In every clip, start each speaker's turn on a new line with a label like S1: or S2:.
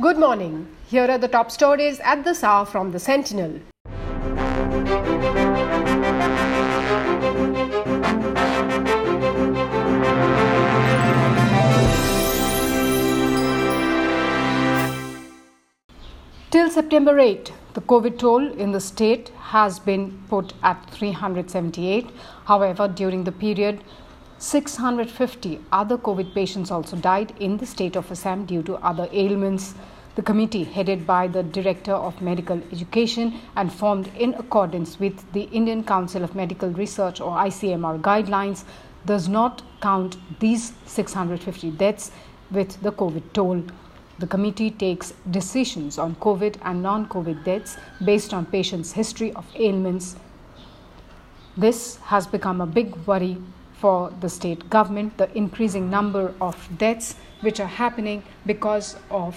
S1: Good morning. Here are the top stories at this hour from the Sentinel. Till September 8, the COVID toll in the state has been put at 378. However, during the period, 650 other COVID patients also died in the state of Assam due to other ailments. The committee, headed by the Director of Medical Education and formed in accordance with the Indian Council of Medical Research or ICMR guidelines, does not count these 650 deaths with the COVID toll. The committee takes decisions on COVID and non COVID deaths based on patients' history of ailments. This has become a big worry for the state government the increasing number of deaths which are happening because of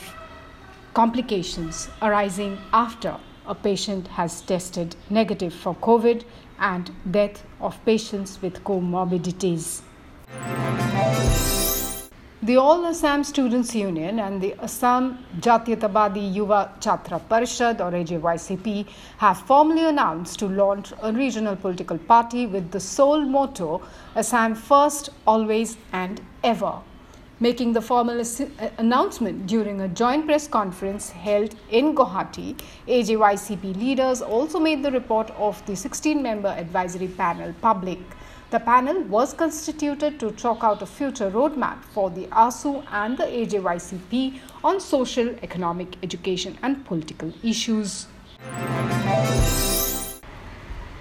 S1: complications arising after a patient has tested negative for COVID and death of patients with comorbidities. The All Assam Students Union and the Assam Jatiyatabadi Yuva Chhatra Parishad or AJYCP have formally announced to launch a regional political party with the sole motto Assam First, Always and Ever. Making the formal uh, announcement during a joint press conference held in Guwahati, AJYCP leaders also made the report of the 16 member advisory panel public. The panel was constituted to chalk out a future roadmap for the ASU and the AJYCP on social, economic, education, and political issues.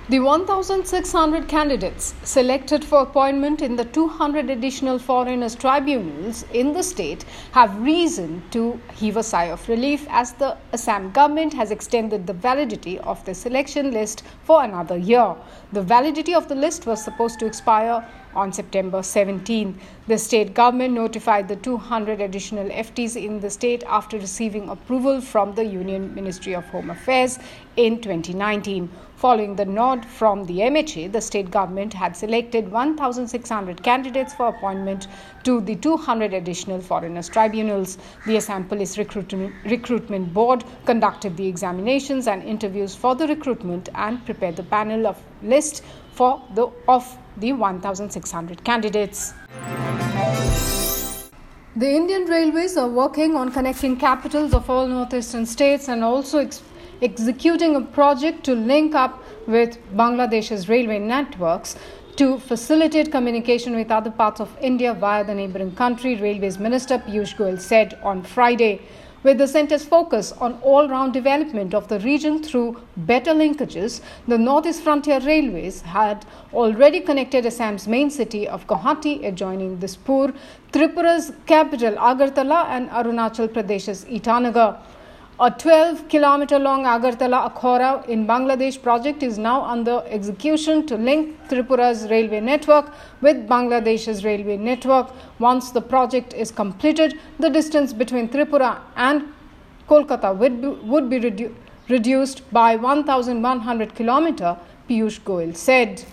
S1: The 1,600 candidates selected for appointment in the 200 additional foreigners tribunals in the state have reason to heave a sigh of relief as the Assam government has extended the validity of the selection list for another year. The validity of the list was supposed to expire on September 17. The state government notified the 200 additional FTs in the state after receiving approval from the Union Ministry of Home Affairs in 2019. Following the nod from the MHA, the state government had selected 1,600 candidates for appointment to the 200 additional foreigners tribunals. The Assam Police Recruitment, Recruitment Board conducted the examinations and interviews for the recruitment and prepared the panel of list for the of the 1,600 candidates. The Indian Railways are working on connecting capitals of all northeastern states and also ex- executing a project to link up with Bangladesh's railway networks to facilitate communication with other parts of India via the neighboring country, Railways Minister Piyush Goyal said on Friday with the centre's focus on all round development of the region through better linkages, the Northeast Frontier Railways had already connected Assam's main city of Guwahati, adjoining Dispur, Tripura's capital Agartala, and Arunachal Pradesh's Itanagar. A 12 kilometer long Agartala Akhaura in Bangladesh project is now under execution to link Tripura's railway network with Bangladesh's railway network. Once the project is completed, the distance between Tripura and Kolkata would be, would be redu- reduced by 1100 kilometer, Piyush Goyal said.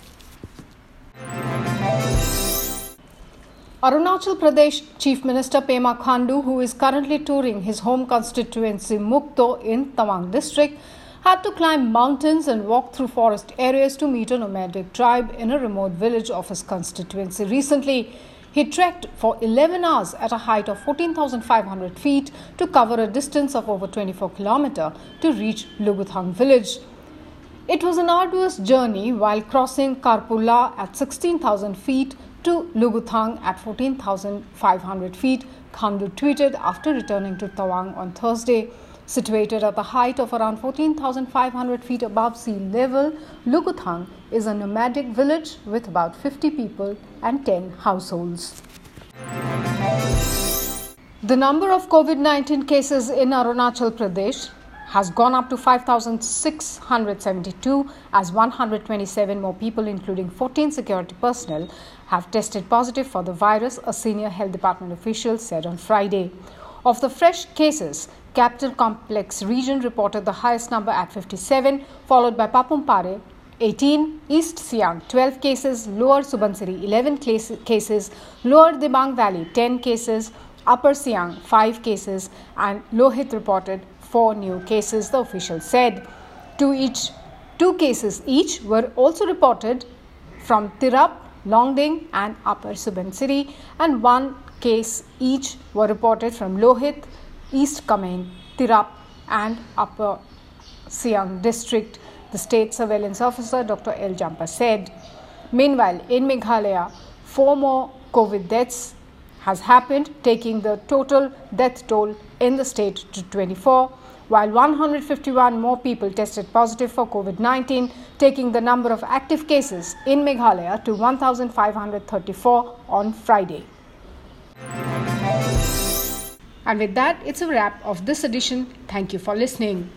S1: Arunachal Pradesh Chief Minister Pema Khandu, who is currently touring his home constituency Mukto in Tawang district, had to climb mountains and walk through forest areas to meet a nomadic tribe in a remote village of his constituency. Recently, he trekked for 11 hours at a height of 14,500 feet to cover a distance of over 24 kilometers to reach Luguthang village. It was an arduous journey while crossing Karpula at 16,000 feet to Luguthang at 14,500 feet, Khandu tweeted after returning to Tawang on Thursday. Situated at the height of around 14,500 feet above sea level, Luguthang is a nomadic village with about 50 people and 10 households. The number of COVID 19 cases in Arunachal Pradesh has gone up to 5,672 as 127 more people, including 14 security personnel, have tested positive for the virus, a senior health department official said on Friday. Of the fresh cases, Capital Complex region reported the highest number at 57, followed by Papumpare 18, East Siang 12 cases, Lower Subansiri 11 cases, Lower Dibang Valley 10 cases, Upper Siang, 5 cases, and Lohit reported 4 new cases, the official said. Two, each, two cases each were also reported from Tirap, Longding, and Upper Subansiri, and one case each were reported from Lohit, East Kameng, Tirap, and Upper Siang district, the state surveillance officer Dr. L. Jampa said. Meanwhile, in Meghalaya, four more COVID deaths has happened, taking the total death toll in the state to 24, while 151 more people tested positive for COVID 19, taking the number of active cases in Meghalaya to 1,534 on Friday. And with that, it's a wrap of this edition. Thank you for listening.